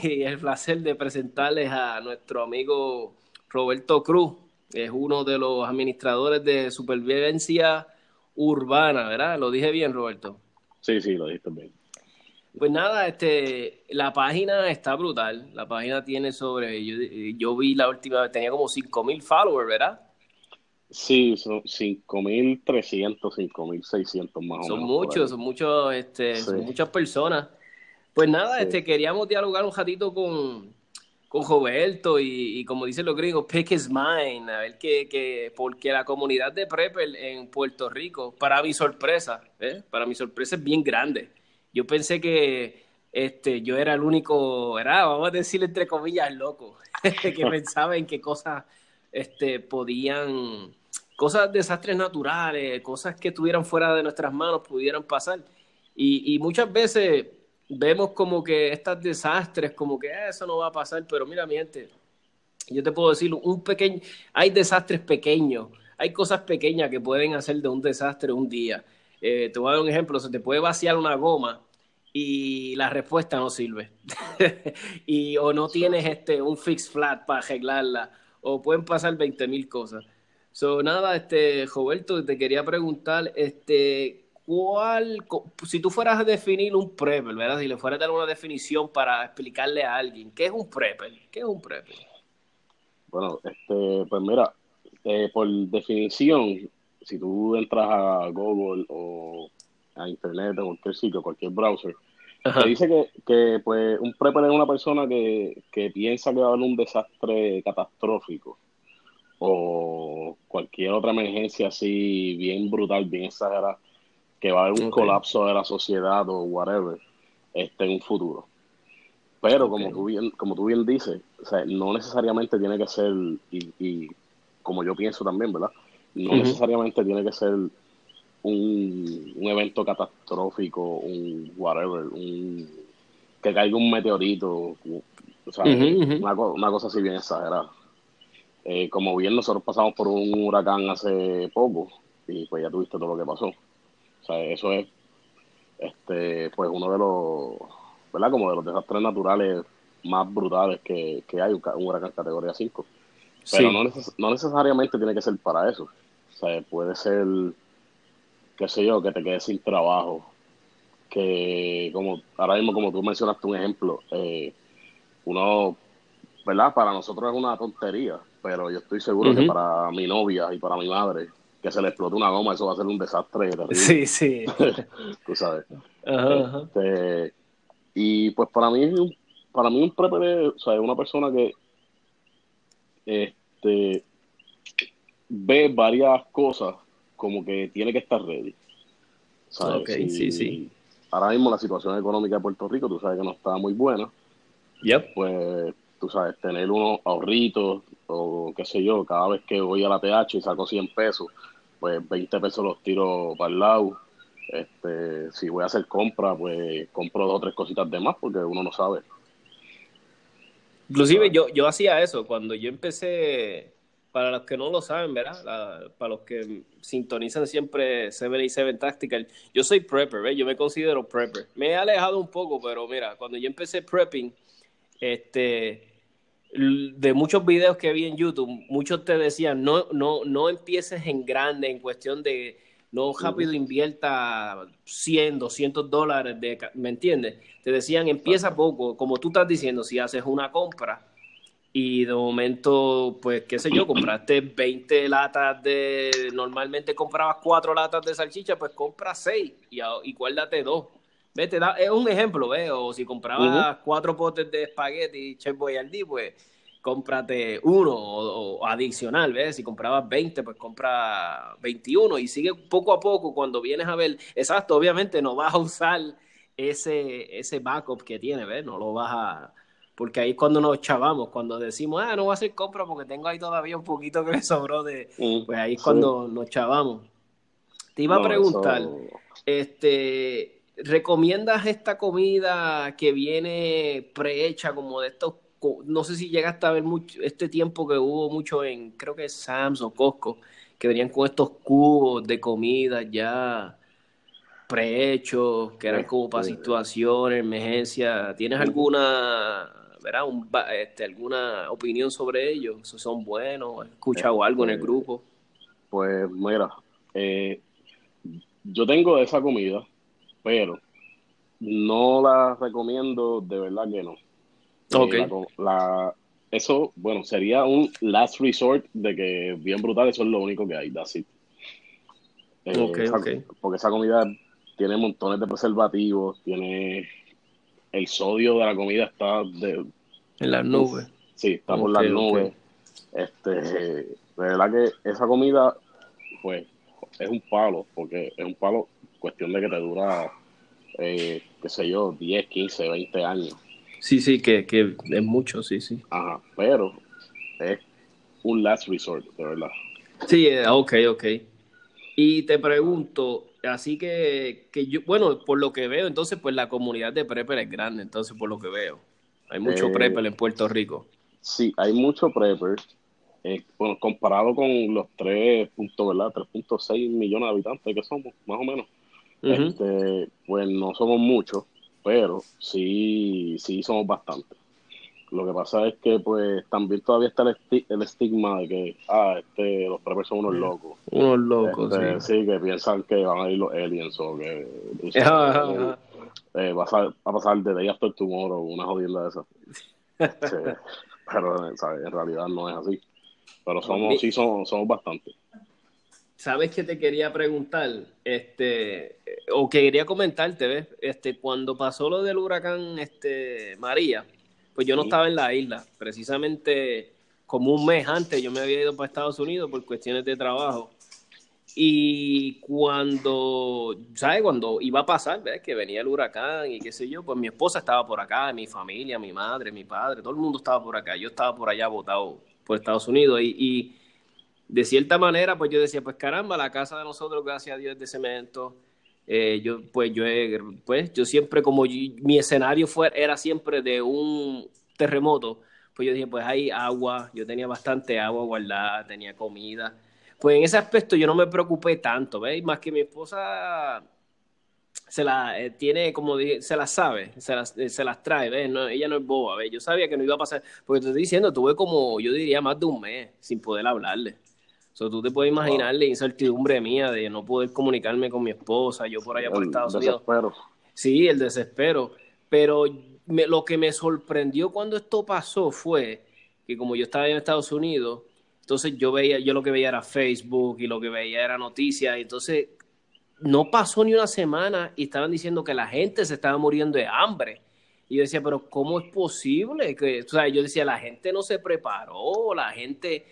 y el placer de presentarles a nuestro amigo Roberto Cruz. Es uno de los administradores de supervivencia urbana, ¿verdad? Lo dije bien, Roberto. Sí, sí, lo dijiste bien. Pues nada, este, la página está brutal. La página tiene sobre, yo, yo vi la última vez, tenía como 5.000 followers, ¿verdad? Sí, son 5.300, 5.600 más o menos. Son muchos, son muchos, este, son muchas personas. Pues nada, este, queríamos dialogar un ratito con, con Roberto y, como dicen los gringos, pick his mind, a ver qué, que, porque la comunidad de Prepper en Puerto Rico, para mi sorpresa, ¿eh? para mi sorpresa es bien grande. Yo pensé que este, yo era el único, era, vamos a decir entre comillas, loco, que pensaba en qué cosas este, podían, cosas, desastres naturales, cosas que estuvieran fuera de nuestras manos pudieran pasar. Y, y muchas veces vemos como que estos desastres, como que ah, eso no va a pasar, pero mira, mi gente, yo te puedo decir, un pequeño, hay desastres pequeños, hay cosas pequeñas que pueden hacer de un desastre un día. Eh, te voy a dar un ejemplo, se te puede vaciar una goma y la respuesta no sirve. y o no tienes este un fix flat para arreglarla, o pueden pasar 20 mil cosas. So, nada, este, Roberto, te quería preguntar, este, ¿cuál, si tú fueras a definir un prepper, ¿verdad? Si le fueras a dar una definición para explicarle a alguien, ¿qué es un prepper? ¿Qué es un prepper? Bueno, este, pues mira, eh, por definición, si tú entras a Google o a Internet o cualquier sitio, cualquier browser, te dice que, que, pues, un prepper es una persona que, que piensa que va a haber un desastre catastrófico o cualquier otra emergencia así bien brutal, bien exagerada que va a haber un colapso de la sociedad o whatever este, en un futuro. Pero como, tú bien, como tú bien dices, no necesariamente tiene que ser, y, como yo pienso también, ¿verdad? No necesariamente tiene que ser un, evento catastrófico, un whatever, un, que caiga un meteorito, o sea, una, una, cosa así bien exagerada. Eh, como bien nosotros pasamos por un huracán hace poco y pues ya tuviste todo lo que pasó. O sea, eso es este pues uno de los, ¿verdad? Como de los desastres naturales más brutales que, hay, un, huracán categoría 5. Pero no, no necesariamente tiene que ser para eso. O sea, puede ser, qué sé yo, que te quedes sin trabajo. Que, como ahora mismo, como tú mencionaste un ejemplo, eh, uno, ¿verdad? Para nosotros es una tontería, pero yo estoy seguro que para mi novia y para mi madre que se le explote una goma, eso va a ser un desastre Sí, sí. Tú sabes. Este, y pues para mí, para mí un prepper es, o sea, una persona que este, ve varias cosas como que tiene que estar ready. ¿sabes? sí, sí. Ahora mismo la situación económica de Puerto Rico, tú sabes que no está muy buena. Yep. Pues, tú sabes, tener unos ahorritos o qué sé yo, cada vez que voy a la TH y saco 100 pesos, pues 20 pesos los tiro para el lado. Este, si voy a hacer compra, pues compro dos o tres cositas de más porque uno no sabe. Inclusive yo, yo hacía eso cuando yo empecé, para los que no lo saben, ¿verdad? para los que sintonizan siempre 77 Tactical, yo soy prepper, ¿ves? Yo me considero prepper. Me he alejado un poco, pero mira, cuando yo empecé prepping, este, de muchos videos que vi en YouTube, muchos te decían, no, no, no empieces en grande en cuestión de no rápido invierta 100, 200 dólares, de, ¿me entiendes? Te decían, empieza poco, como tú estás diciendo, si haces una compra y de momento, pues, qué sé yo, compraste 20 latas de, normalmente comprabas 4 latas de salchicha, pues compra 6 y, y guárdate 2 es un ejemplo, ¿ves? O si comprabas cuatro potes de espagueti Chef Boyardee, pues cómprate uno o, adicional, ¿ves? Si comprabas 20, pues compra 21 y sigue poco a poco cuando vienes a ver, exacto, obviamente no vas a usar ese, ese backup que tiene, ¿ves? No lo vas a... Porque ahí es cuando nos chavamos, cuando decimos, ah, no voy a hacer compra porque tengo ahí todavía un poquito que me sobró de... pues ahí es cuando nos chavamos. Te iba a preguntar, este ¿Recomiendas esta comida que viene prehecha como de estos? No sé si llegaste a ver mucho, este tiempo que hubo mucho en, creo que Sam's o Costco, que venían con estos cubos de comida ya prehechos, que eran como para situaciones, emergencia. ¿Tienes alguna ¿verdad? Un, este, alguna opinión sobre ellos, si son buenos, escuchado algo en el grupo. Pues mira, eh, yo tengo esa comida, pero no la recomiendo, de verdad que no. Ok. la, eso, bueno, sería un last resort de que bien brutal, eso es lo único que hay, that's it. Eh, porque esa comida tiene montones de preservativos, tiene el sodio de la comida está de, en las nubes. Sí, está por las nubes. Este, de verdad que esa comida, pues, es un palo, porque es un palo cuestión de que te dura, eh, qué sé yo, 10, 15, 20 años. Sí, sí, que, que es mucho, sí, sí. Ajá, pero es un last resort, de verdad. Sí, eh, ok, ok. Y te pregunto, así que, que yo, bueno, por lo que veo, entonces, pues la comunidad de Prepper es grande, entonces, por lo que veo. Hay mucho eh, Prepper en Puerto Rico. Sí, hay mucho Prepper. Eh, bueno, comparado con los 3. ¿verdad? 3.6 millones de habitantes que somos, más o menos. Este, pues no somos muchos, pero sí, sí somos bastantes. Lo que pasa es que pues también todavía está el, estigma de que, ah, este, los preppers son unos locos. Unos locos, este, sí. que piensan que van a ir los aliens o que... Eh, va, a, pasar de Day After Tomorrow, una jodienda de esas. pero en realidad no es así. Pero somos, sí somos, somos bastantes. ¿Sabes qué te quería preguntar? Este, o que quería comentarte, ¿ves? Este, cuando pasó lo del huracán este, María, pues yo no estaba en la isla. Precisamente como un mes antes yo me había ido para Estados Unidos por cuestiones de trabajo. Y cuando, ¿sabes? Cuando iba a pasar, ¿ves? Que venía el huracán y qué sé yo, pues mi esposa estaba por acá, mi familia, mi madre, mi padre, todo el mundo estaba por acá. Yo estaba por allá botado por Estados Unidos y, y de cierta manera, pues yo decía, pues caramba, la casa de nosotros, gracias a Dios, es de cemento eh, yo, pues yo, pues yo siempre, como mi escenario fue, era siempre de un terremoto, pues yo dije, pues hay agua, yo tenía bastante agua guardada, tenía comida. Pues en ese aspecto yo no me preocupé tanto, ¿veis? Más que mi esposa se la eh, tiene, como dije, se las sabe, se las, eh, se las trae, ¿ves? No, ella no es boba, ¿ves? Yo sabía que no iba a pasar, porque te estoy diciendo, tuve como, yo diría, más de un mes sin poder hablarle. So, tú te puedes imaginar la incertidumbre mía de no poder comunicarme con mi esposa, yo por allá por Estados Unidos. Sí, el desespero. Pero lo que me sorprendió cuando esto pasó fue que como yo estaba en Estados Unidos, entonces yo veía, yo lo que veía era Facebook y lo que veía era noticias, entonces no pasó ni una semana y estaban diciendo que la gente se estaba muriendo de hambre. Y yo decía, pero ¿cómo es posible? Que, o sea, yo decía, la gente no se preparó, la gente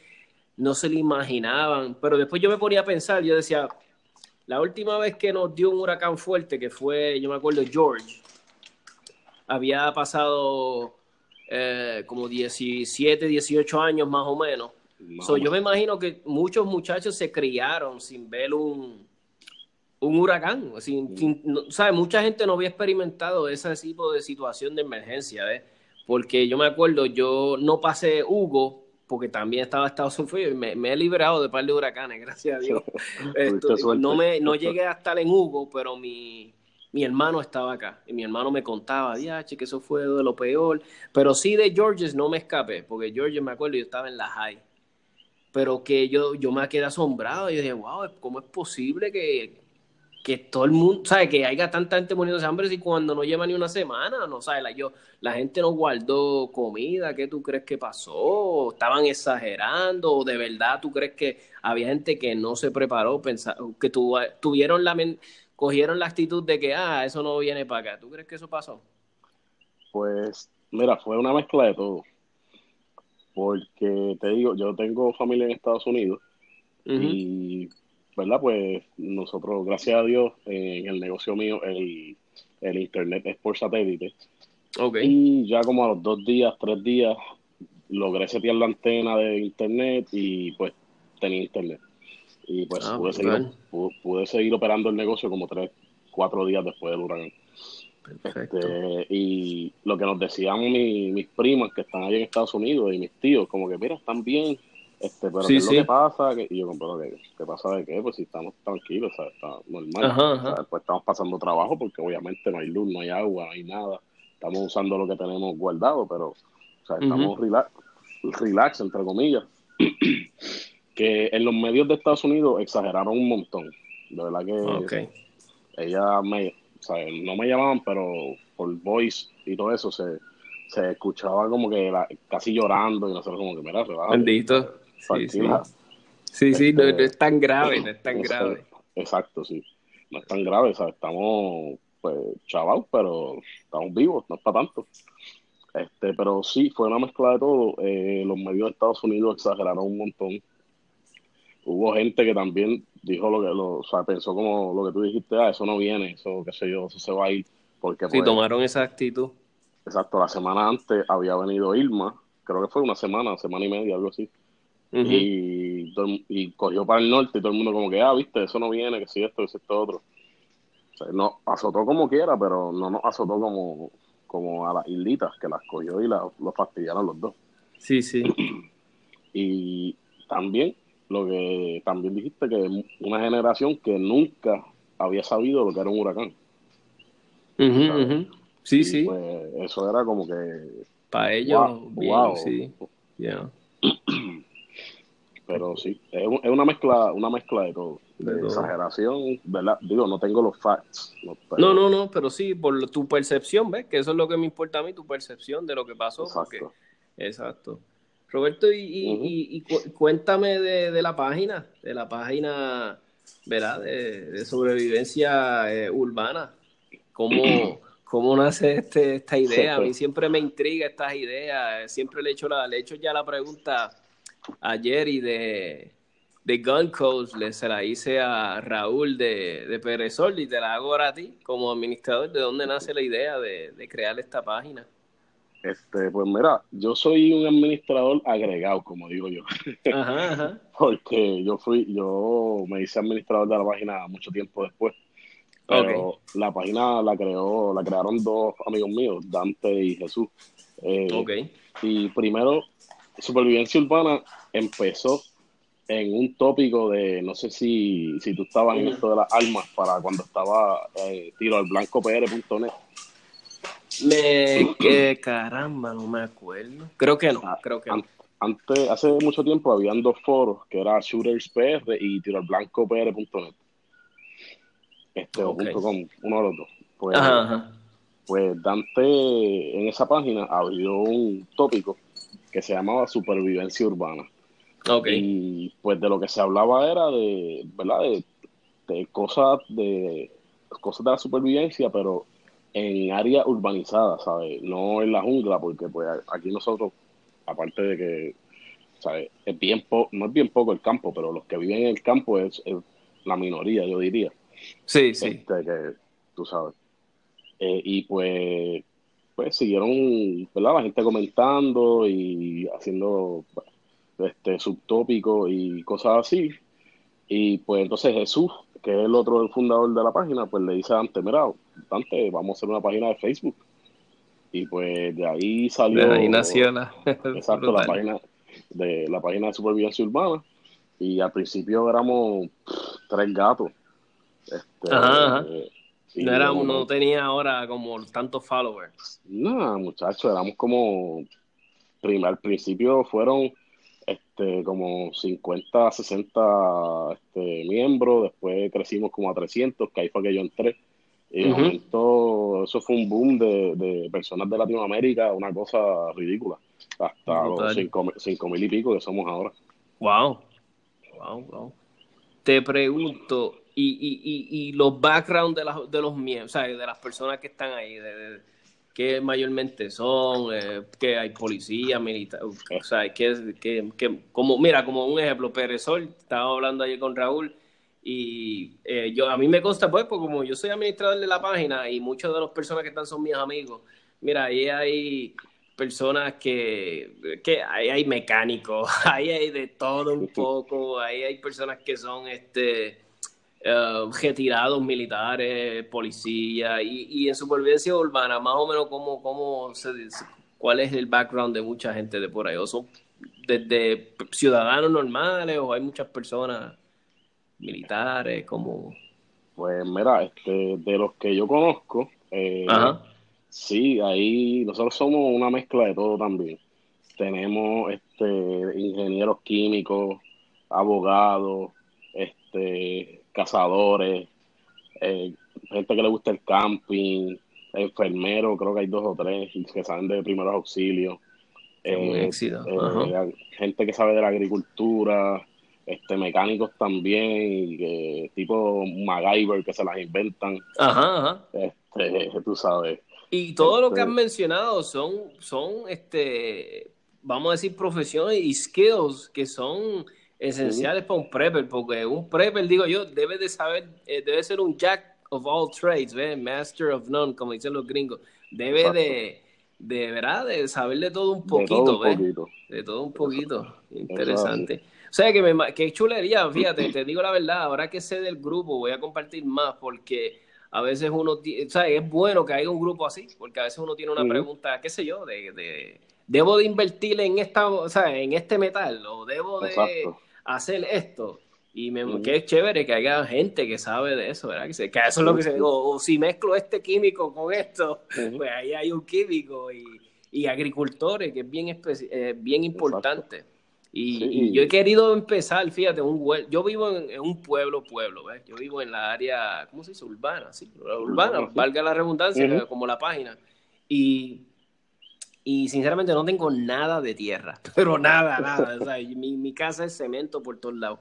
no se lo imaginaban. Pero después yo me ponía a pensar, yo decía, la última vez que nos dio un huracán fuerte, que fue, yo me acuerdo, George, había pasado eh, como 17, 18 años más o menos. yo me imagino que muchos muchachos se criaron sin ver un, un huracán. Sin, Mucha gente no había experimentado ese tipo de situación de emergencia, Porque yo me acuerdo, yo no pasé Hugo porque también estaba Estados Unidos y me, he liberado de par de huracanes, gracias a Dios. no, me, no llegué a estar en Hugo, pero mi, mi hermano estaba acá y mi hermano me contaba, diache, que eso fue de lo peor. Pero sí de Georges no me escapé, porque Georges me acuerdo, yo estaba en la high. Pero que yo, yo me quedé asombrado y dije, wow, ¿cómo es posible que, que todo el mundo, ¿sabe? Que haya tanta gente muriendo de hambre y cuando no lleva ni una semana, no sabe, la, yo, la gente no guardó comida, ¿qué tú crees que pasó? ¿Estaban exagerando? ¿O de verdad tú crees que había gente que no se preparó, que tuvieron la, cogieron la actitud de que, ah, eso no viene para acá? ¿Tú crees que eso pasó? Pues, mira, fue una mezcla de todo. Porque te digo, yo tengo familia en Estados Unidos y ¿verdad? Pues nosotros, gracias a Dios, en el negocio mío, el, internet es por satélite. Y ya como a los dos días, tres días, logré setear la antena de internet y pues tenía internet. Y pues ah, pude, seguir, operando el negocio como tres, cuatro días después del huracán. Este, y lo que nos decían mis primas que están ahí en Estados Unidos y mis tíos, como que mira, están bien, este, pero ¿qué es lo que pasa? y yo compro que ¿qué pasa de qué? Pues si estamos tranquilos, o sea, está normal. pues estamos pasando trabajo porque obviamente no hay luz, no hay agua, no hay nada. Estamos usando lo que tenemos guardado, pero sea, estamos relax, relax, entre comillas. que en los medios de Estados Unidos exageraron un montón. De verdad que ella me, o sea, no me llamaban, pero por voice y todo eso se, se escuchaba como que casi llorando y nosotros como que, mira, va. Bendito. Sí, sí. sí, sí, no, es tan grave, no es tan grave. Exacto, sí. No es tan grave. Estamos, pues, chavados, pero estamos vivos, no es para tanto. Este, pero sí, fue una mezcla de todo. Eh, los medios de Estados Unidos exageraron un montón. Hubo gente que también dijo lo que, lo, o sea, pensó como lo que tú dijiste, ah, eso no viene, eso, qué sé yo, eso se va a ir. Porque, sí, pues, tomaron esa actitud. Exacto, la semana antes había venido Irma, creo que fue una semana, semana y media, algo así. Y, y cogió para el norte y todo el mundo como que, ah, viste, eso no viene, que si esto, que si esto otro. O sea, no, azotó como quiera, pero no nos azotó como, como a las islitas, que las cogió y las, los fastidiaron los dos. Sí, sí. Y también, lo que también dijiste, que una generación que nunca había sabido lo que era un huracán. Sí, sí. Pues eso era como que... Para ellos, wow, sí. Pero sí, es, una mezcla una mezcla de todo de, exageración, ¿verdad? Digo, no tengo los facts. No, no, no, pero sí, por tu percepción, ¿ves? Que eso es lo que me importa a mí, tu percepción de lo que pasó. Exacto. exacto. Roberto, y, cuéntame de, la página, de la página, ¿verdad? De, sobrevivencia eh, urbana. ¿Cómo, ¿Cómo nace este, esta idea? A mí siempre me intriga estas ideas. Siempre le he hecho, la, le he hecho ya la pregunta ayer y de de Gun Codes le se la hice a Raúl de, de Perezol y te la hago ahora a ti como administrador. ¿De dónde nace la idea de, crear esta página? Este, pues mira, yo soy un administrador agregado, como digo yo. Ajá, ajá. Porque yo fui, yo me hice administrador de la página mucho tiempo después. Pero la página la creó, la crearon dos amigos míos, Dante y Jesús. Eh, Y primero, Supervivencia Urbana empezó en un tópico de, no sé si, si tú estabas en esto de las armas para cuando estaba eh, tiro al blanco pr.net. Me, que caramba, no me acuerdo. Creo que no, ah, creo que Antes, hace mucho tiempo habían dos foros que era Shooters PR y tiro al blanco pr.net. Este, junto con uno de los dos. Pues, pues Dante en esa página abrió un tópico que se llamaba supervivencia urbana y pues de lo que se hablaba era de, ¿verdad? De, cosas de cosas de la supervivencia, pero en áreas urbanizadas, ¿sabes? No en la jungla, porque pues aquí nosotros, aparte de que, ¿sabes? Es bien no es bien poco el campo, pero los que viven en el campo es, la minoría, yo diría. Sí, sí. Este, que tú sabes. Eh, y pues, pues siguieron, ¿verdad? La gente comentando y haciendo este, subtópico y cosas así. Y pues entonces Jesús, que es el otro el fundador de la página, pues le dice a Dante, mira, Dante, vamos a hacer una página de Facebook. Y pues de ahí salió... De ahí nació la... Exacto, la página, de, la página de supervivencia urbana. Y al principio éramos tres gatos. Este, ajá, no, era, no tenía ahora como tantos followers. No, muchachos, éramos como... al principio fueron este, como 50, 60 este, miembros, después crecimos como a 300, que ahí fue que yo entré. Y eso fue un boom de, personas de Latinoamérica, una cosa ridícula, hasta los 5 mil y pico que somos ahora. Wow, wow, wow. Te pregunto, y, y, y, y los backgrounds de, de los miembros, o sea, de las personas que están ahí, de que mayormente son, eh, que hay policía, militar, o sea, que, que, que, como, mira, como un ejemplo, Perezol, estaba hablando ayer con Raúl, y eh, yo a mí me consta, pues, porque como yo soy administrador de la página y muchas de las personas que están son mis amigos, mira, ahí hay personas que, que ahí hay mecánicos, ahí hay de todo un poco, ahí hay personas que son, este, uh, retirados militares, policías y, y, en supervivencia urbana, más o menos cómo, cómo se, cuál es el background de mucha gente de por ahí. ¿O son desde ciudadanos normales o hay muchas personas militares como... Pues mira, este, de los que yo conozco, eh, sí, ahí nosotros somos una mezcla de todo también. tenemos este, ingenieros químicos, abogados, este, cazadores, eh, gente que le gusta el camping, enfermeros, creo que hay dos o tres que saben de primeros auxilios. Eh, eh, gente que sabe de la agricultura, este mecánicos también, tipo MacGyver que se las inventan. Ajá, Este, tú sabes. Y todo lo que has este mencionado son, son este, vamos a decir, profesiones y skills que son esenciales para un prepper, porque un prepper, digo yo, debe de saber, eh, debe ser un jack of all trades, master of none, como dicen los gringos. Debe de, de, ¿verdad? De saber de todo un poquito, de todo un poquito. Interesante. O sea, que, me, que chulería, fíjate, te digo la verdad, ahora que sé del grupo voy a compartir más porque a veces uno, sea, es bueno que haya un grupo así, porque a veces uno tiene una pregunta, qué sé yo, de, de, debo de invertir en esta, o sea, en este metal o debo de hacer esto. Y me, que es chévere que haya gente que sabe de eso, ¿verdad? Que, que eso es lo que se digo, o si mezclo este químico con esto, pues ahí hay un químico y, y agricultores, que es bien, eh, bien importante. Y, yo he querido empezar, fíjate, un yo vivo en, un pueblo, pueblo, ¿ves? Yo vivo en la área, ¿cómo se dice? Urbana, sí, urbana, valga la redundancia, como la página. Y, y sinceramente no tengo nada de tierra, pero nada, nada. mi, mi, casa es cemento por todos lados.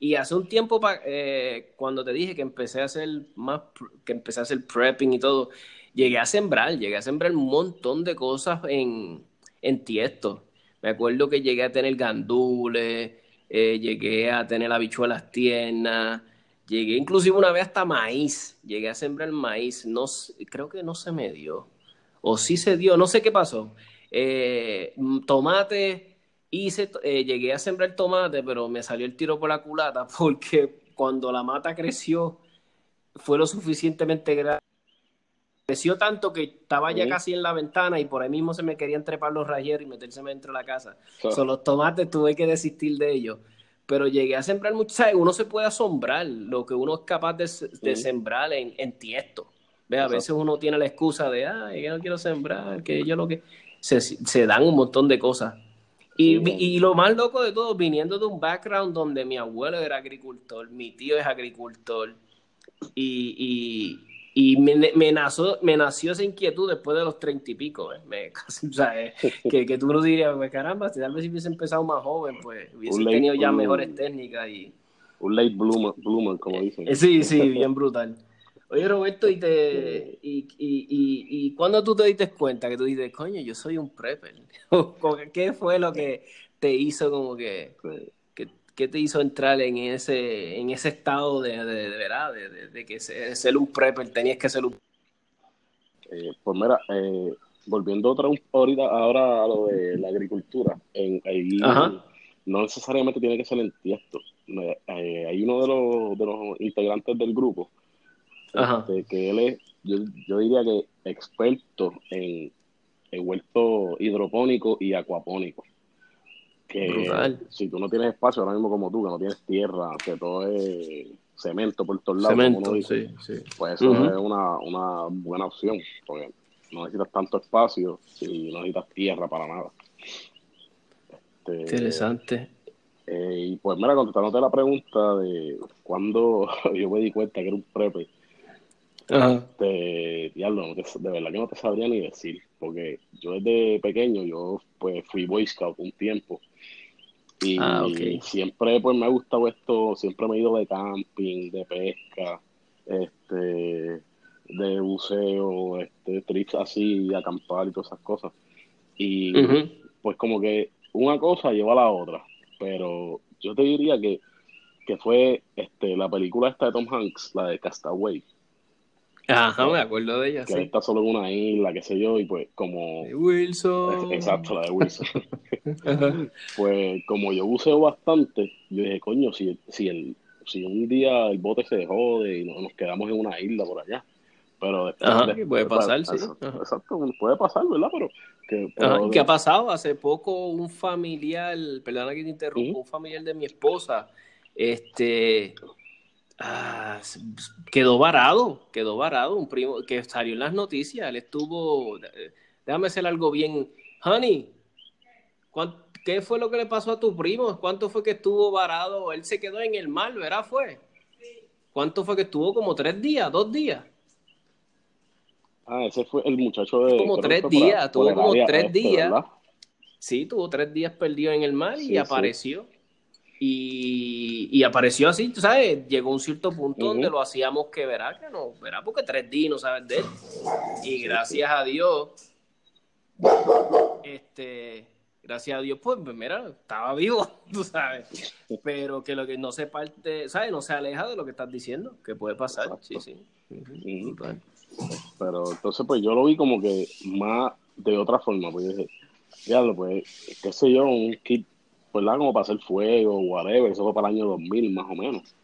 Y hace un tiempo, eh, cuando te dije que empecé a hacer más, que empecé a hacer prepping y todo, llegué a sembrar, llegué a sembrar un montón de cosas en, en tiesto me acuerdo que llegué a tener gandules, eh, llegué a tener habichuelas tiernas, llegué inclusive una vez hasta maíz, llegué a sembrar maíz, no, creo que no se me dio, o sí se dio, no sé qué pasó. Eh, tomate, hice, eh, llegué a sembrar tomate, pero me salió el tiro por la culata porque cuando la mata creció fue lo suficientemente grande creció tanto que estaba ya casi en la ventana y por ahí mismo se me querían trepar los rayeros y metérseme dentro de la casa. Son los tomates tuve que desistir de ellos. Pero llegué a sembrar mucho, ¿sabes? Uno se puede asombrar lo que uno es capaz de, sembrar en, en tiesto. ¿Ve? A veces uno tiene la excusa de, ay, que no quiero sembrar, que yo lo que... Se, se dan un montón de cosas. Y, y, lo más loco de todo, viniendo de un background donde mi abuelo era agricultor, mi tío es agricultor, y, y me, me, nació, me nació esa inquietud después de los treinta y pico. ¿eh? Me, o sea, eh, que, que, tú no dirías, pues caramba, si tal vez si hubiese empezado más joven, pues hubiese tenido ya mejores técnicas. y Un late bloomer, bloomer, como dicen. Eh, sí, sí, bien brutal. Oye, Roberto, ¿y, te, y, y, y, y cuándo tú te diste cuenta que tú dices, coño, yo soy un prepper? ¿Qué fue lo que te hizo como que... ¿Qué te hizo entrar en ese, en ese estado de, de, verdad, de, que ser, un prepper tenías que ser un... Eh, pues mira, eh, volviendo otra ahorita ahora a lo de la agricultura, en, ahí no necesariamente tiene que ser en tiesto. Eh, hay uno de los, de los integrantes del grupo este, que él es, yo, yo diría que experto en, en huerto hidropónico y acuapónico que si tú no tienes espacio ahora mismo como tú, que no tienes tierra, que todo es cemento por todos lados, cemento, sí, sí. pues eso es una, una buena opción, porque no necesitas tanto espacio y no necesitas tierra para nada. Este, Interesante. Eh, y pues mira, contestándote la pregunta de cuándo yo me di cuenta que era un prepe, este, diablo, de verdad que no te sabría ni decir, porque yo desde pequeño, yo pues fui Boy Scout un tiempo, y ah, siempre pues me ha gustado esto, siempre me he ido de camping, de pesca, este, de buceo, este, trips así, acampar y todas esas cosas. Y pues como que una cosa lleva a la otra, pero yo te diría que, que fue este, la película esta de Tom Hanks, la de Castaway. Ajá, me acuerdo de ella. Que está solo en una isla, qué sé yo, y pues como. Wilson. Exacto, la de Wilson. pues como yo buceo bastante, yo dije, coño, si, si, el, si un día el bote se jode y nos, quedamos en una isla por allá. Pero después, puede pasar, sí. Exacto, puede pasar, ¿verdad? Pero, que, ¿Qué ha pasado? Hace poco un familiar, perdona que te interrumpa, un familiar de mi esposa, este Ah, quedó varado, quedó varado, un primo que salió en las noticias, él estuvo, déjame hacer algo bien, honey, ¿Qué fue lo que le pasó a tu primo? ¿Cuánto fue que estuvo varado? Él se quedó en el mar, ¿verdad? Fue. ¿Cuánto fue que estuvo? Como tres días, dos días. Ah, ese fue el muchacho de. Como tres días, tuvo como tres este, días. Sí, tuvo tres días perdido en el mar y apareció. Y, apareció así, tú sabes, llegó un cierto punto donde lo hacíamos que verá, que no, verá, porque tres días no sabes de él. Y gracias a Dios, este, gracias a Dios, pues, pues, mira, estaba vivo, tú sabes. Pero que lo que no se parte, ¿sabes? No se aleja de lo que estás diciendo, que puede pasar. Sí, sí. Pero entonces, pues yo lo vi como que más de otra forma, pues dije, lo pues, qué sé yo, un kit, pues, Como para hacer fuego, whatever, eso fue para el año 2000 más o menos.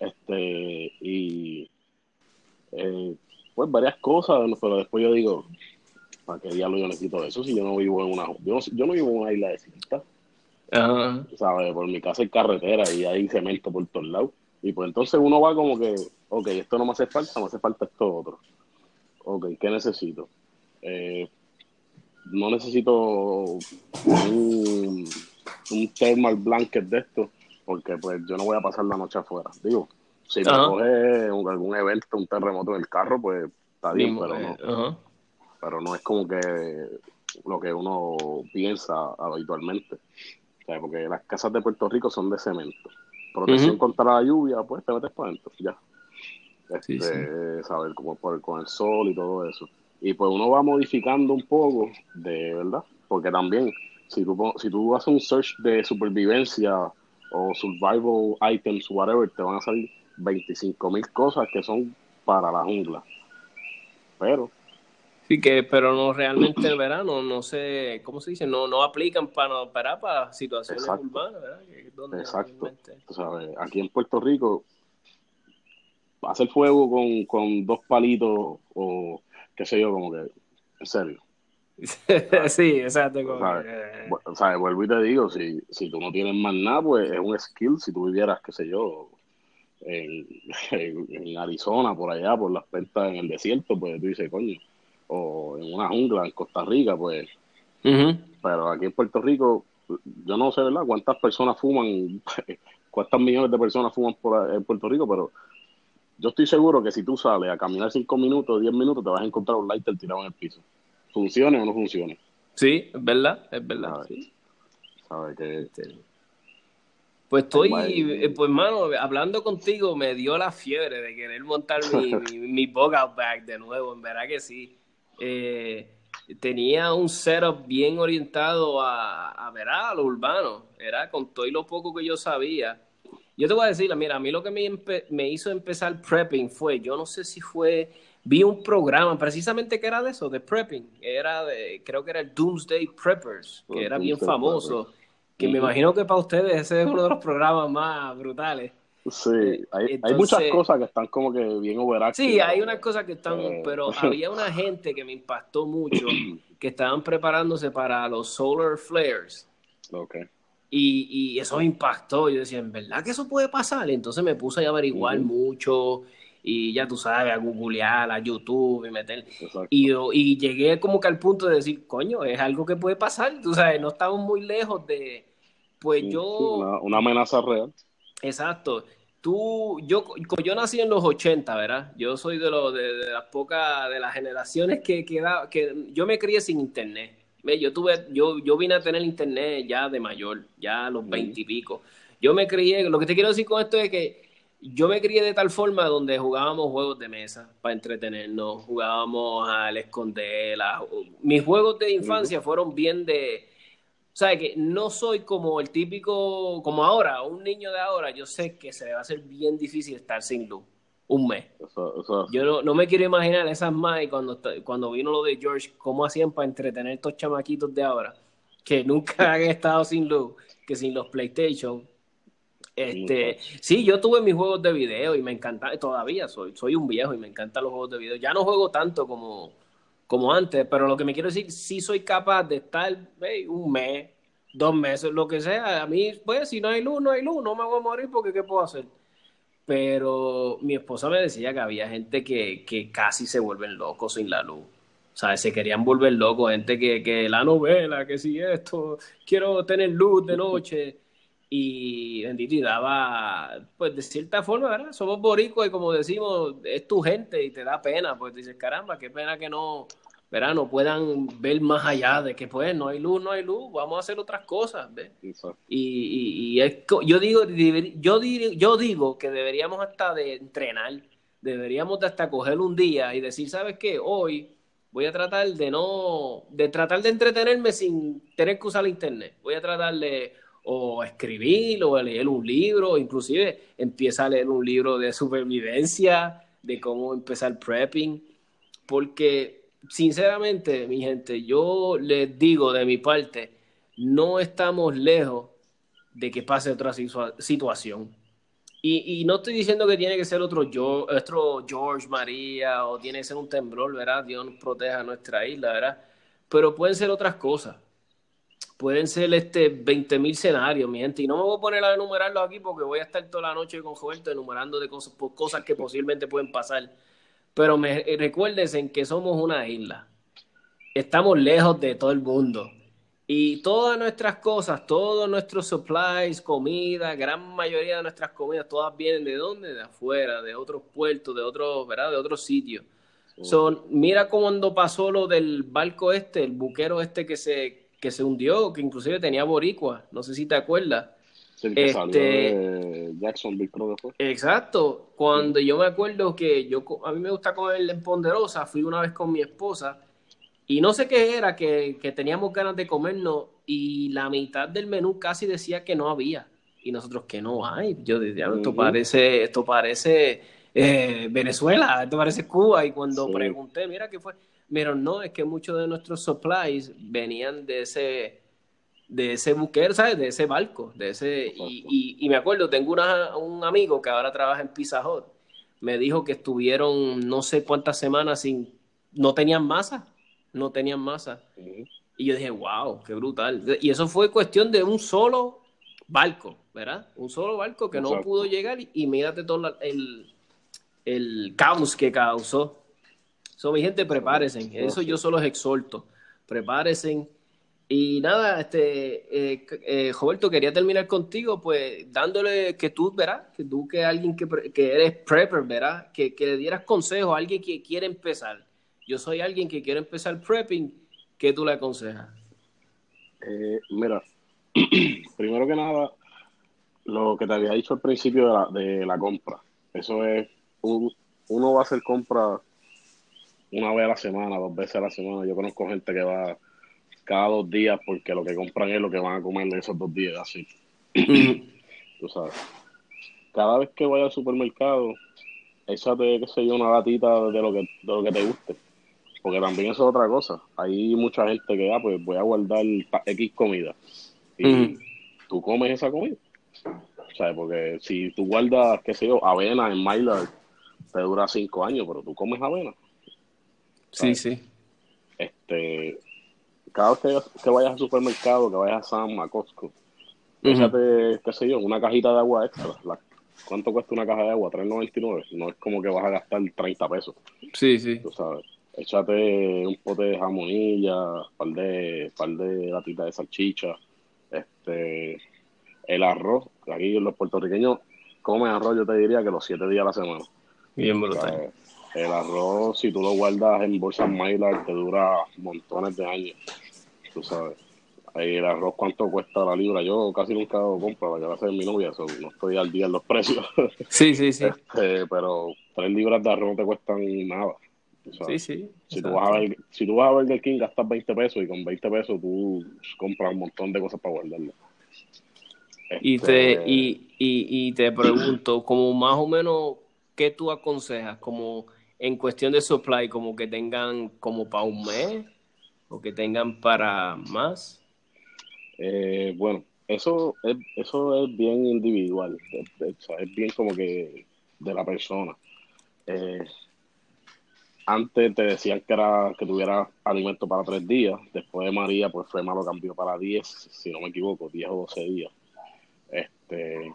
Este, y, eh, pues varias cosas, pero después yo digo, ¿para qué diablo yo necesito eso si yo no vivo en una, yo no, vivo en una isla de cinta? ¿Sabes? Por mi casa hay carretera y hay cemento por todos lados. Y pues entonces uno va como que, ok, esto no me hace falta, me hace falta esto otro. Ok, ¿qué necesito? Eh, no necesito un, un thermal blanket de esto, porque pues yo no voy a pasar la noche afuera. Digo, si me coge algún evento, un terremoto en el carro, pues está bien, pero no, pero no es como que lo que uno piensa habitualmente. porque las casas de Puerto Rico son de cemento. Protección contra la lluvia, pues te metes para adentro, ya. Este, Saber cómo poder con el sol y todo eso. Y pues uno va modificando un poco, de verdad, porque también, si tú, si tú haces un search de supervivencia o survival items, whatever, te van a salir 25 mil cosas que son para la jungla. Pero. Sí, que, pero no realmente el verano, no sé, ¿cómo se dice? No, no aplican para, para, para situaciones urbanas, ¿verdad? Exacto. sabes, aquí en Puerto Rico, hacer fuego con, con dos palitos o qué sé yo, como que, en serio. sí, exacto. o sea, vuelvo y te digo, si, si tú no tienes más nada, pues es un skill. Si tú vivieras, qué sé yo, en, en, Arizona, por allá, por las pentas en el desierto, pues tú dices, coño, o en una jungla en Costa Rica, pues. Pero aquí en Puerto Rico, yo no sé, ¿verdad? ¿Cuántas personas fuman? ¿Cuántas millones de personas fuman por, en Puerto Rico? Pero yo estoy seguro que si tú sales a caminar 5 minutos, 10 minutos, te vas a encontrar un lighter tirado en el piso. Funcione o no funcione. Sí, es verdad, es verdad. ¿Sabe? que... Este, pues estoy, eh, pues mano, hablando contigo me dio la fiebre de querer montar mi, mi, bag de nuevo, en verdad que sí. Eh, tenía un setup bien orientado a, a, ver, a lo urbano, era con todo y lo poco que yo sabía yo te voy a decir, mira, a mí lo que me, me hizo empezar prepping fue, yo no sé si fue, vi un programa precisamente que era de eso, de prepping, era de, creo que era el Doomsday Preppers, que era bien famoso, que me imagino que para ustedes ese es uno de los programas más brutales. Sí, eh, hay, hay muchas cosas que están como que bien overactive. Sí, hay unas cosas que están, eh. pero había una gente que me impactó mucho, que estaban preparándose para los solar flares. Okay. Y, eso me impactó. Yo decía, ¿en verdad que eso puede pasar? Entonces me puse a averiguar mucho y ya tú sabes, a googlear, a YouTube y meter. Y, y llegué como que al punto de decir, coño, es algo que puede pasar. Tú sabes, no estamos muy lejos de. Pues yo. Una, amenaza real. Exacto. Tú, yo, yo nací en los 80, ¿verdad? Yo soy de, los de, las pocas, de las generaciones que, que, que yo me crié sin internet yo tuve, yo, yo vine a tener internet ya de mayor, ya a los veintipico. Yo me crié, lo que te quiero decir con esto es que yo me crié de tal forma donde jugábamos juegos de mesa para entretenernos, jugábamos al esconder. mis juegos de infancia fueron bien de, o sea, que no soy como el típico, como ahora, un niño de ahora, yo sé que se le va a hacer bien difícil estar sin luz un mes. Yo no, me quiero imaginar esas más cuando, cuando vino lo de George, cómo hacían para entretener estos chamaquitos de ahora, que nunca han estado sin luz, que sin los PlayStation. Este, sí, yo tuve mis juegos de video y me encanta, todavía soy, soy un viejo y me encantan los juegos de video. Ya no juego tanto como, como antes, pero lo que me quiero decir, sí soy capaz de estar un mes, dos meses, lo que sea. A mí, pues, si no hay luz, no hay luz, no me voy a morir porque ¿qué puedo hacer? pero mi esposa me decía que había gente que, que casi se vuelven locos sin la luz. O sea, se querían volver locos, gente que, que la novela, que si esto, quiero tener luz de noche. Y bendito, y daba, pues de cierta forma, ¿verdad? Somos boricos y como decimos, es tu gente y te da pena, pues dices, caramba, qué pena que no, ¿verdad? No puedan ver más allá de que pues no hay luz, no hay luz, vamos a hacer otras cosas, ¿ves? Y, y, y yo digo, yo digo, yo digo que deberíamos hasta de entrenar, deberíamos de hasta coger un día y decir, ¿sabes qué? Hoy voy a tratar de no, de tratar de entretenerme sin tener que usar el internet. Voy a tratar de o escribir o leer un libro, inclusive empieza a leer un libro de supervivencia, de cómo empezar prepping, porque sinceramente, mi gente, yo les digo de mi parte, no estamos lejos de que pase otra situación. Y, no estoy diciendo que tiene que ser otro, otro George María o tiene que ser un temblor, ¿verdad? Dios proteja nuestra isla, ¿verdad? Pero pueden ser otras cosas. Pueden ser este 20.000 escenarios, mi gente. Y no me voy a poner a enumerarlos aquí porque voy a estar toda la noche con Roberto enumerando de cosas, cosas que posiblemente pueden pasar. Pero me, recuérdense que somos una isla. Estamos lejos de todo el mundo. Y todas nuestras cosas, todos nuestros supplies, comida, gran mayoría de nuestras comidas, todas vienen de dónde? De afuera, de otros puertos, de otros, ¿verdad? De otros sitios. Son, mira cuando pasó lo del barco este, el buquero este que se, que se hundió, que inclusive tenía boricua, no sé si te acuerdas. este, Jacksonville, Exacto. Cuando yo me acuerdo que yo, a mí me gusta comer en Ponderosa, fui una vez con mi esposa y no sé qué era, que, teníamos ganas de comernos y la mitad del menú casi decía que no había. Y nosotros que no hay. Yo decía, esto parece, esto parece eh, Venezuela, esto parece Cuba. Y cuando pregunté, mira qué fue, pero no, es que muchos de nuestros supplies venían de ese, de ese buquero, ¿sabes? De ese barco, de ese, y, y, me acuerdo, tengo una, un amigo que ahora trabaja en Pizza Hut, me dijo que estuvieron no sé cuántas semanas sin, no tenían masa, no tenían masa. Y yo dije, wow, qué brutal. Y eso fue cuestión de un solo barco, ¿verdad? Un solo barco que no pudo llegar y, mírate todo el, el caos que causó. So, mi gente, prepárense. Eso yo solo les exhorto. Prepárense. Y nada, este, eh, eh, Roberto, quería terminar contigo, pues dándole que tú, ¿verdad? Que tú que alguien que, que eres prepper, ¿verdad? Que, que le dieras consejo a alguien que quiere empezar yo soy alguien que quiere empezar prepping, ¿qué tú le aconsejas? Eh, mira, primero que nada, lo que te había dicho al principio de la, de la compra, eso es, uno va a hacer compra una vez a la semana, dos veces a la semana. Yo conozco gente que va cada dos días porque lo que compran es lo que van a comer en esos dos días, así. Tú sabes. Cada vez que vaya al supermercado, échate, qué sé yo, una gatita de lo que, de lo que te guste porque también eso es otra cosa. Hay mucha gente que, ah, pues voy a guardar X comida. Y tú comes esa comida. O sea, porque si tú guardas, qué sé yo, avena en Mylar, te dura cinco años, pero tú comes avena. Sí, sí. Este, cada vez que, vayas al supermercado, que vayas a Sam, a Costco, fíjate, qué sé yo, una cajita de agua extra. ¿Cuánto cuesta una caja de agua? $3.99. No es como que vas a gastar 30 pesos. Sí, sí. Tú sabes échate un pote de jamonilla, un par de, par de latitas de salchicha, este, el arroz, aquí los puertorriqueños comen arroz, yo te diría que los siete días a la semana. Bien brutal. El arroz, si tú lo guardas en bolsas Mylar, te dura montones de años, tú sabes. El arroz, ¿cuánto cuesta la libra? Yo casi nunca lo compro, la que va a ser mi novia, no estoy al día en los precios. Sí, sí, sí. Este, pero tres libras de arroz no te cuestan nada sí, sí. Si tú, vas a ver, si tú vas a Burger King, gastas 20 pesos y con 20 pesos tú compras un montón de cosas para guardarlo. Y, te, este, y, y, te pregunto, como más o menos, ¿qué tú aconsejas? Como en cuestión de supply, como que tengan como para un mes o que tengan para más. Eh, bueno, eso es, eso es bien individual, es, bien como que de la persona. Eh, antes te decían que era que tuviera alimento para tres días. Después de María, pues fue malo cambio para diez, si no me equivoco, diez o doce días. Este,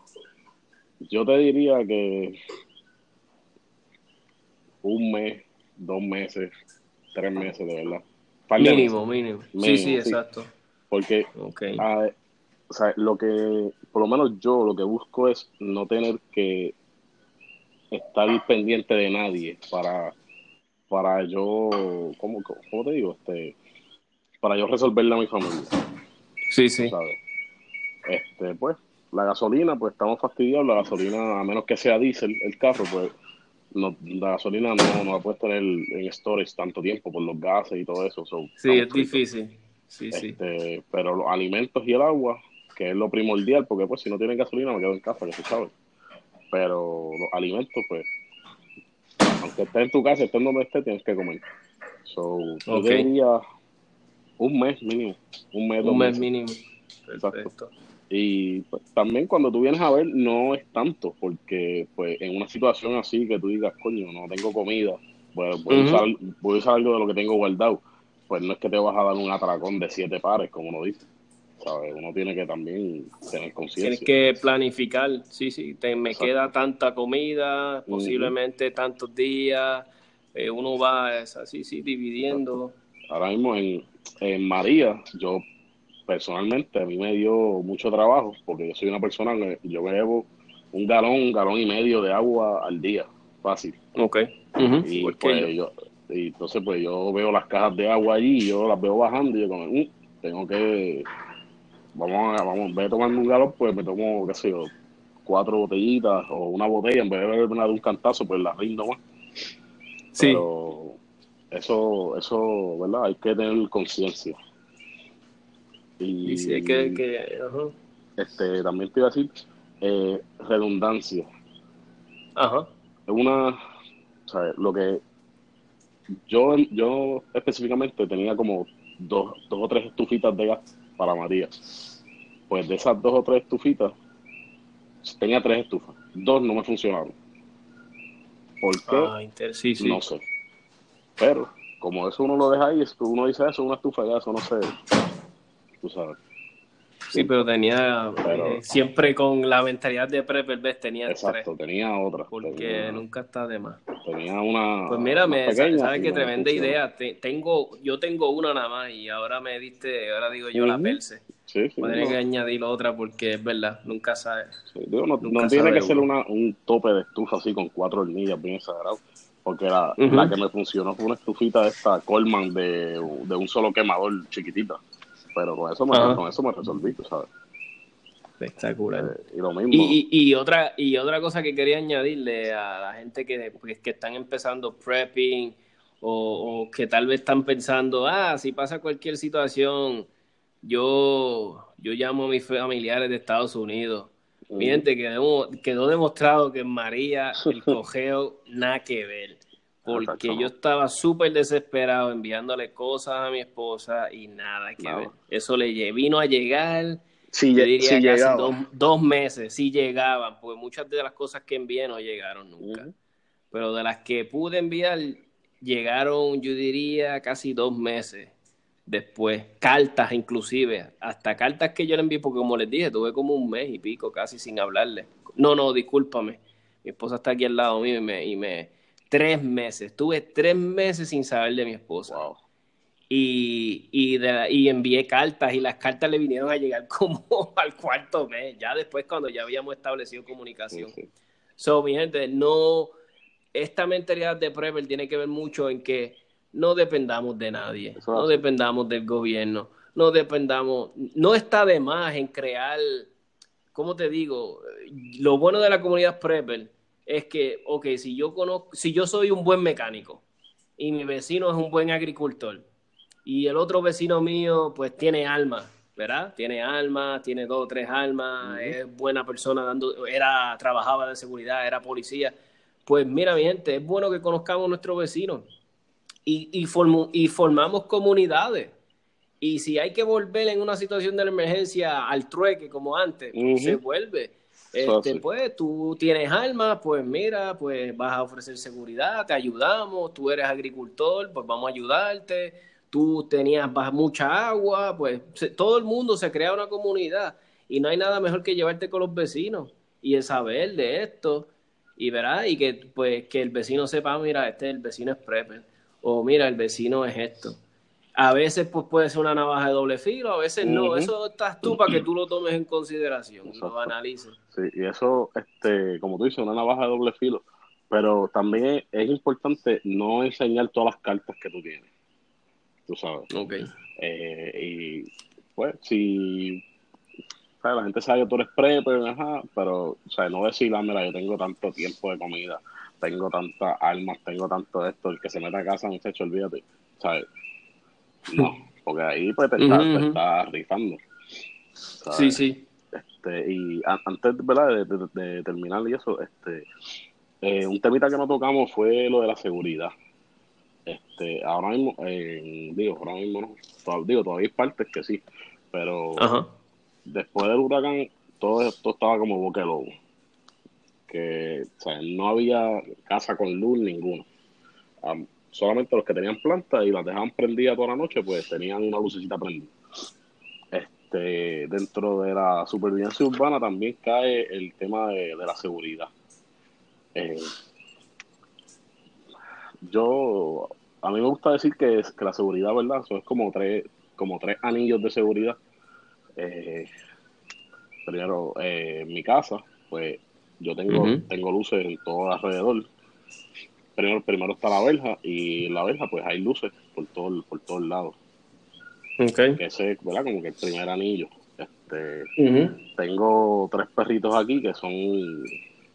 yo te diría que un mes, dos meses, tres meses, de verdad. Mínimo, mínimo, Sí, sí, exacto. Porque ah, o sea, lo que, por lo menos yo lo que busco es no tener que estar pendiente de nadie para, para yo, ¿cómo, cómo te digo? Este, para yo resolverle a mi familia. Sí, sí. Este, pues, la gasolina, pues estamos fastidiados. La gasolina, a menos que sea diésel el carro, pues no, la gasolina no, no la puedes tener en storage tanto tiempo por los gases y todo eso. sí, es difícil. Sí, sí. Este, pero los alimentos y el agua, que es lo primordial, porque pues si no tienen gasolina me quedo en casa, que se sabe. Pero los alimentos, pues, aunque estés en tu casa, estés donde estés, tienes que comer. So, yo diría un mes mínimo. Un mes, un mes mínimo. Perfecto. Y pues, también cuando tú vienes a ver, no es tanto, porque pues en una situación así que tú digas, coño, no tengo comida, pues voy, a usar, voy a usar algo de lo que tengo guardado, pues no es que te vas a dar un atracón de siete pares, como uno dice. ¿sabes? Uno tiene que también tener conciencia. Tienes que planificar, sí, sí, te, me queda tanta comida, posiblemente tantos días, eh, uno va así, sí, dividiendo. Ahora mismo en, en María, yo personalmente a mí me dio mucho trabajo porque yo soy una persona que yo bebo un galón, un galón y medio de agua al día, fácil. Ok. y, pues, yo, y entonces pues yo veo las cajas de agua allí y yo las veo bajando y yo como, mm, tengo que, vamos a, vamos, voy a tomarme un galón, pues me tomo, qué sé yo, cuatro botellitas o una botella, en vez de beber una de un cantazo, pues la rindo más. Sí. Pero eso, eso, ¿verdad? Hay que tener conciencia. Y, sí, que, este, también te iba a decir eh, redundancia. Ajá. Es una, o sea, lo que yo, yo específicamente tenía como dos, dos o tres estufitas de gas para María. Pues de esas dos o tres estufitas, tenía tres estufas. Dos no me funcionaron. ¿Por qué? Ah, sí, sí. No sé. Pero, como eso uno lo deja ahí, uno dice eso, una estufa de gas, no sé tú sabes. Sí, pero tenía eh, siempre con la mentalidad de Prepper tenía exacto, tenía otra. Porque nunca está de más. Tenía una. Pues mírame, sabes qué tremenda idea. tengo, yo tengo una nada más y ahora me diste, ahora digo yo la Perse. Sí, sí, que añadir otra porque es verdad, nunca sabes. no, tiene que ser una, un tope de estufa así con cuatro hornillas bien exagerado. Porque la, la que me funcionó fue una estufita de esta Coleman de, de un solo quemador chiquitita pero con eso me, con eso me resolví, ¿sabes? Espectacular. Eh, y lo mismo. Y, y, otra, y otra cosa que quería añadirle a la gente que, pues, que están empezando prepping o, que tal vez están pensando, ah, si pasa cualquier situación, yo, yo llamo a mis familiares de Estados Unidos. Mi gente, quedó, quedó demostrado que en María el cogeo nada que ver porque yo estaba súper desesperado enviándole cosas a mi esposa y nada que ver. Eso le vino a llegar, sí, yo diría casi dos, meses, sí llegaban, porque muchas de las cosas que envié no llegaron nunca. Pero de las que pude enviar, llegaron, yo diría, casi dos meses después. Cartas inclusive, hasta cartas que yo le envié, porque como les dije, tuve como un mes y pico casi sin hablarle. No, no, discúlpame. Mi esposa está aquí al lado mío y me... Y me Tres meses. Tuve tres meses sin saber de mi esposa. Y, y, y, envié cartas y las cartas le vinieron a llegar como al cuarto mes, ya después cuando ya habíamos establecido comunicación. So, mi gente, no, esta mentalidad de Prepper tiene que ver mucho en que no dependamos de nadie, no dependamos del gobierno, no dependamos, no está de más en crear, ¿cómo te digo? Lo bueno de la comunidad Prepper es que, ok, si yo conozco, si yo soy un buen mecánico y mi vecino es un buen agricultor y el otro vecino mío pues tiene alma, ¿verdad? Tiene alma, tiene dos o tres almas, es buena persona, dando, era, trabajaba de seguridad, era policía. Pues mira, mi gente, es bueno que conozcamos a nuestros vecinos y, y, y formamos comunidades. Y si hay que volver en una situación de emergencia al trueque como antes, pues se vuelve. Este, pues tú tienes alma, pues mira, pues vas a ofrecer seguridad, te ayudamos, tú eres agricultor, pues vamos a ayudarte, tú tenías mucha agua, pues todo el mundo se crea una comunidad y no hay nada mejor que llevarte con los vecinos y el saber de esto y verás y que pues que el vecino sepa, mira, este el vecino es prepper o mira, el vecino es esto. A veces pues puede ser una navaja de doble filo, a veces no. Eso estás tú para que tú lo tomes en consideración y lo analices. Sí, y eso, este, como tú dices, una navaja de doble filo. Pero también es importante no enseñar todas las cartas que tú tienes. Tú sabes. Ok. Eh, y pues, si la gente sabe que tú eres prepper, ajá, pero, o sea, no decir, ah, mira, yo tengo tanto tiempo de comida, tengo tantas armas, tengo tanto esto, el que se meta a casa, muchacho, olvídate, ¿sabes? No, porque ahí pues te, está, rifando. Sí, sí. Este, y antes, ¿verdad? De, terminar y eso, este, eh, un temita que no tocamos fue lo de la seguridad. Este, ahora mismo, eh, digo, ahora mismo no, digo, todavía hay partes que sí, pero después del huracán todo esto estaba como boque lobo. Que, o sea, no había casa con luz ninguna. Solamente los que tenían planta y las dejaban prendidas toda la noche, pues tenían una lucecita prendida. Este, dentro de la supervivencia urbana también cae el tema de, la seguridad. Eh, yo, a mí me gusta decir que, que la seguridad, ¿verdad? Eso es como tres, como tres anillos de seguridad eh, primero, eh, en mi casa, pues yo tengo, tengo luces en todo alrededor. Primero, primero está la verja y en la verja pues hay luces por todo, por todos lados. Okay. Ese ¿verdad? Como que el primer anillo. Este, Tengo tres perritos aquí que son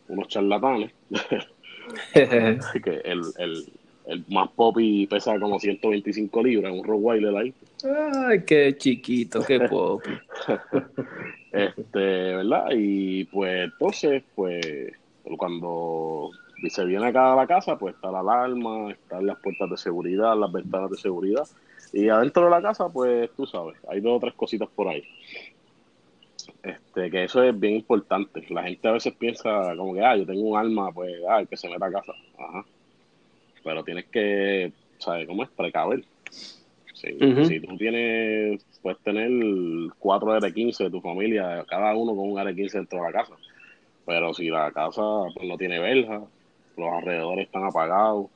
unos charlatanes. que el, el, el más popi pesa como 125 libras, un Rottweiler ahí. Ay, qué chiquito, qué popi. este, ¿verdad? Y pues entonces, pues cuando se viene acá a la casa, pues está la alarma, están las puertas de seguridad, las ventanas de seguridad. Y adentro de la casa, pues tú sabes, hay dos o tres cositas por ahí. Este, que eso es bien importante. La gente a veces piensa como que, ah, yo tengo un arma, pues, ah, que se meta a casa. Ajá pero tienes que, ¿sabes cómo es? Precaver. Si tú tienes, puedes tener cuatro R15 de tu familia, cada uno con un R15 dentro de la casa. Pero si la casa pues, no tiene verja, los alrededores están apagados,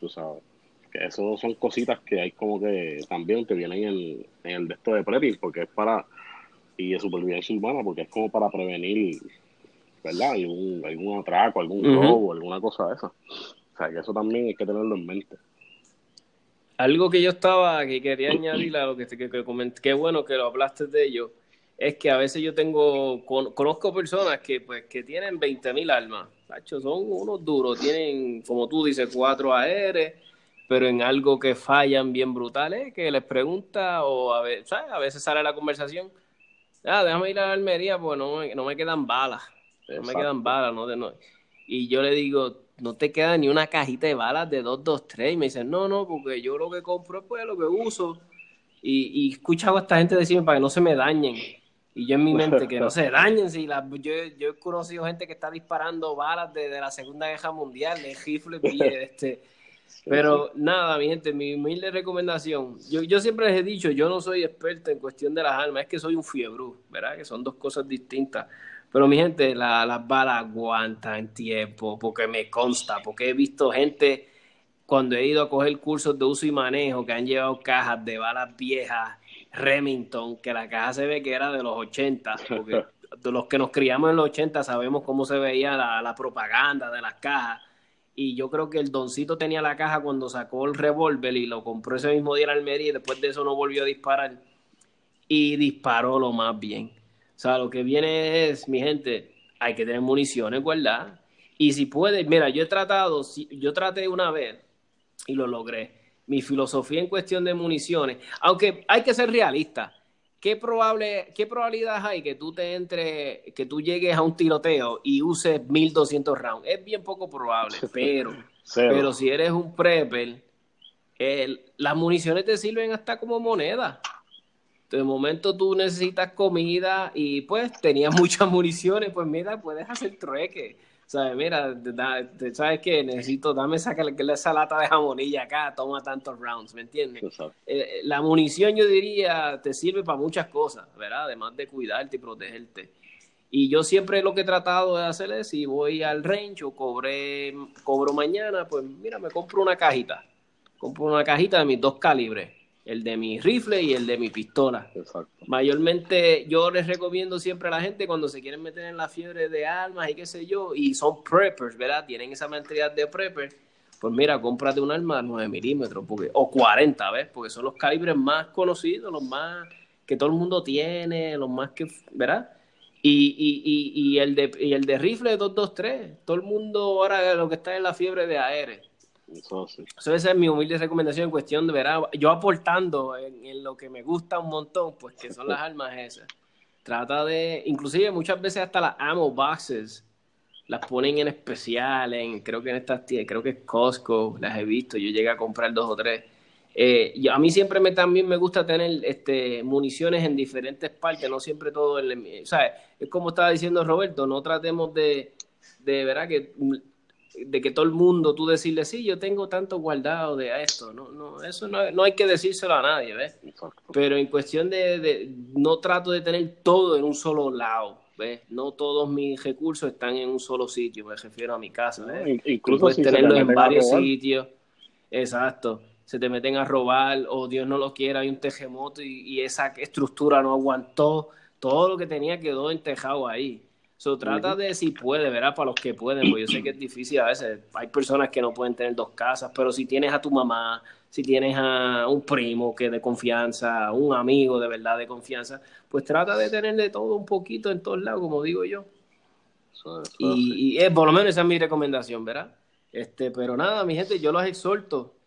tú sabes. Que eso son cositas que hay como que también que vienen en, en el de esto de prepping, porque es para, y de supervivencia urbana, porque es como para prevenir, ¿verdad? Algún, algún atraco, algún robo, alguna cosa de esa sea, que eso también hay que tenerlo en mente. Algo que yo estaba, que quería añadir a lo que, que, que comenté, qué bueno que lo hablaste de ello, es que a veces yo tengo, conozco personas que pues que tienen 20 mil almas, son unos duros, tienen, como tú dices, cuatro AR, pero en algo que fallan bien brutales, que les pregunta, o a veces, a veces sale la conversación, ah, déjame ir a la Almería, pues no, no me quedan balas, no me quedan balas, no, no. Y yo le digo, no te queda ni una cajita de balas de 223. Y me dicen, no, no, porque yo lo que compro es pues, lo que uso. Y, y escuchado a esta gente decirme para que no se me dañen. Y yo en mi mente, que no se dañen. Si la, yo, yo, he conocido gente que está disparando balas de, la Segunda Guerra Mundial, de rifles, este. Pero nada, mi gente, mi humilde recomendación. Yo, yo siempre les he dicho, yo no soy experto en cuestión de las armas, es que soy un fiebre, ¿verdad? Que son dos cosas distintas. Pero mi gente, las balas aguantan tiempo, porque me consta, porque he visto gente cuando he ido a coger cursos de uso y manejo que han llevado cajas de balas viejas, Remington, que la caja se ve que era de los 80, porque de los que nos criamos en los 80 sabemos cómo se veía la, la propaganda de las cajas. Y yo creo que el Doncito tenía la caja cuando sacó el revólver y lo compró ese mismo día en Almería y después de eso no volvió a disparar. Y disparó lo más bien. O sea, lo que viene es, mi gente, hay que tener municiones ¿verdad? Y si puedes, mira, yo he tratado, yo traté una vez y lo logré. Mi filosofía en cuestión de municiones, aunque hay que ser realista. ¿Qué, probable, ¿Qué probabilidad hay que tú te entre, que tú llegues a un tiroteo y uses 1200 rounds? Es bien poco probable, pero, pero si eres un prepper, las municiones te sirven hasta como moneda de momento tú necesitas comida y pues tenías muchas municiones, pues mira, puedes hacer trueque. ¿Sabes? Mira, ¿sabes qué? Necesito, dame esa, esa lata de jamonilla acá, toma tantos rounds, ¿me entiendes? Eh, la munición, yo diría, te sirve para muchas cosas, ¿verdad? Además de cuidarte y protegerte. Y yo siempre lo que he tratado de hacer es, si voy al range o cobré, cobro mañana, pues mira, me compro una cajita compro una cajita de mis dos calibres, el de mi rifle y el de mi pistola. Exacto. Mayormente yo les recomiendo siempre a la gente cuando se quieren meter en la fiebre de armas y qué sé yo, y son preppers, ¿verdad? Tienen esa mentalidad de prepper, pues mira, cómprate un arma de 9 milímetros o 40, ¿ves? Porque son los calibres más conocidos, los más que todo el mundo tiene, los más que, ¿verdad? Y, y, y, y el, de, y el de rifle de 223, todo el mundo ahora lo que está en la fiebre de aire. Eso, sí. Esa es mi humilde recomendación en cuestión de, ¿verdad? Yo aportando en, lo que me gusta un montón, pues que son las armas esas. Trata de, inclusive muchas veces hasta las ammo boxes las ponen en especial, en, creo que en estas creo que es Costco, las he visto, yo llegué a comprar dos o tres eh, a mí siempre me, también me gusta tener este, municiones en diferentes partes, no siempre todo en el, Es como estaba diciendo Roberto, no tratemos de, de verdad que de que todo el mundo tú decirle sí yo tengo tanto guardado de esto no no eso no, no hay que decírselo a nadie ves pero en cuestión de, no trato de tener todo en un solo lado ves no todos mis recursos están en un solo sitio me refiero a mi casa incluso puedes tenerlo en varios sitios. Exacto. Se te meten a robar o Dios no lo quiera, hay un terremoto y, esa estructura no aguantó, todo lo que tenía quedó entejado ahí. So, trata de si puede, ¿verdad? Para los que pueden, porque yo sé que es difícil a veces. Hay personas que no pueden tener dos casas, pero si tienes a tu mamá, si tienes a un primo que de confianza, un amigo de verdad de confianza, pues trata de tener de todo un poquito en todos lados, como digo yo. y, y por lo menos esa es mi recomendación, ¿verdad? Este, pero nada, mi gente, yo los exhorto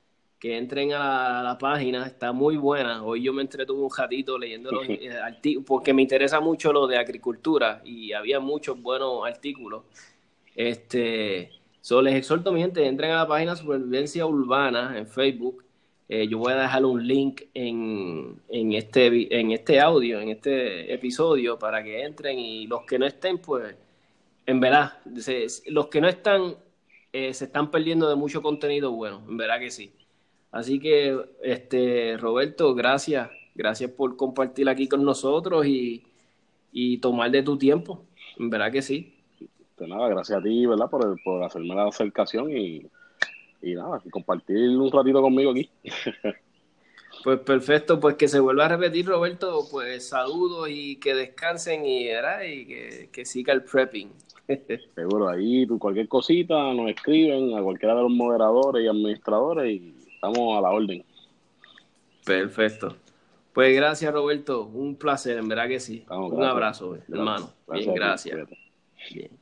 que entren a la, página, está muy buena. Hoy yo me entretuve un ratito leyendo los eh, artículos, porque me interesa mucho lo de agricultura y había muchos buenos artículos. Este, so les exhorto, mi gente, entren a la página Supervivencia Urbana en Facebook. Eh, yo voy a dejar un link en, en, este, en este audio, en este episodio, para que entren y los que no estén, pues, en verdad, los que no están, eh, se están perdiendo de mucho contenido bueno, en verdad que sí. Así que, este, Roberto, gracias. Gracias por compartir aquí con nosotros y, tomar de tu tiempo. En verdad que sí. De nada, gracias a ti, ¿verdad? Por, por hacerme la acercación y, y nada, compartir un ratito conmigo aquí. Pues perfecto, pues que se vuelva a repetir, Roberto, pues saludos y que descansen y, ¿verdad? y que, que siga el prepping. Seguro, ahí cualquier cosita nos escriben a cualquiera de los moderadores y administradores y estamos a la orden. Perfecto. Pues gracias, Roberto. Un placer, en verdad que sí. Un abrazo, hermano. Bien, gracias. Bien.